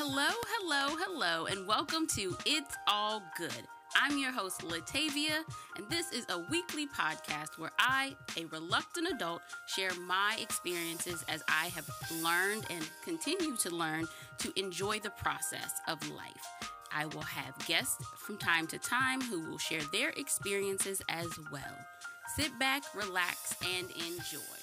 Hello, hello, hello, and welcome to It's All Good. I'm your host, Latavia, and this is a weekly podcast where I, a reluctant adult, share my experiences as I have learned and continue to learn to enjoy the process of life. I will have guests from time to time who will share their experiences as well. Sit back, relax, and enjoy.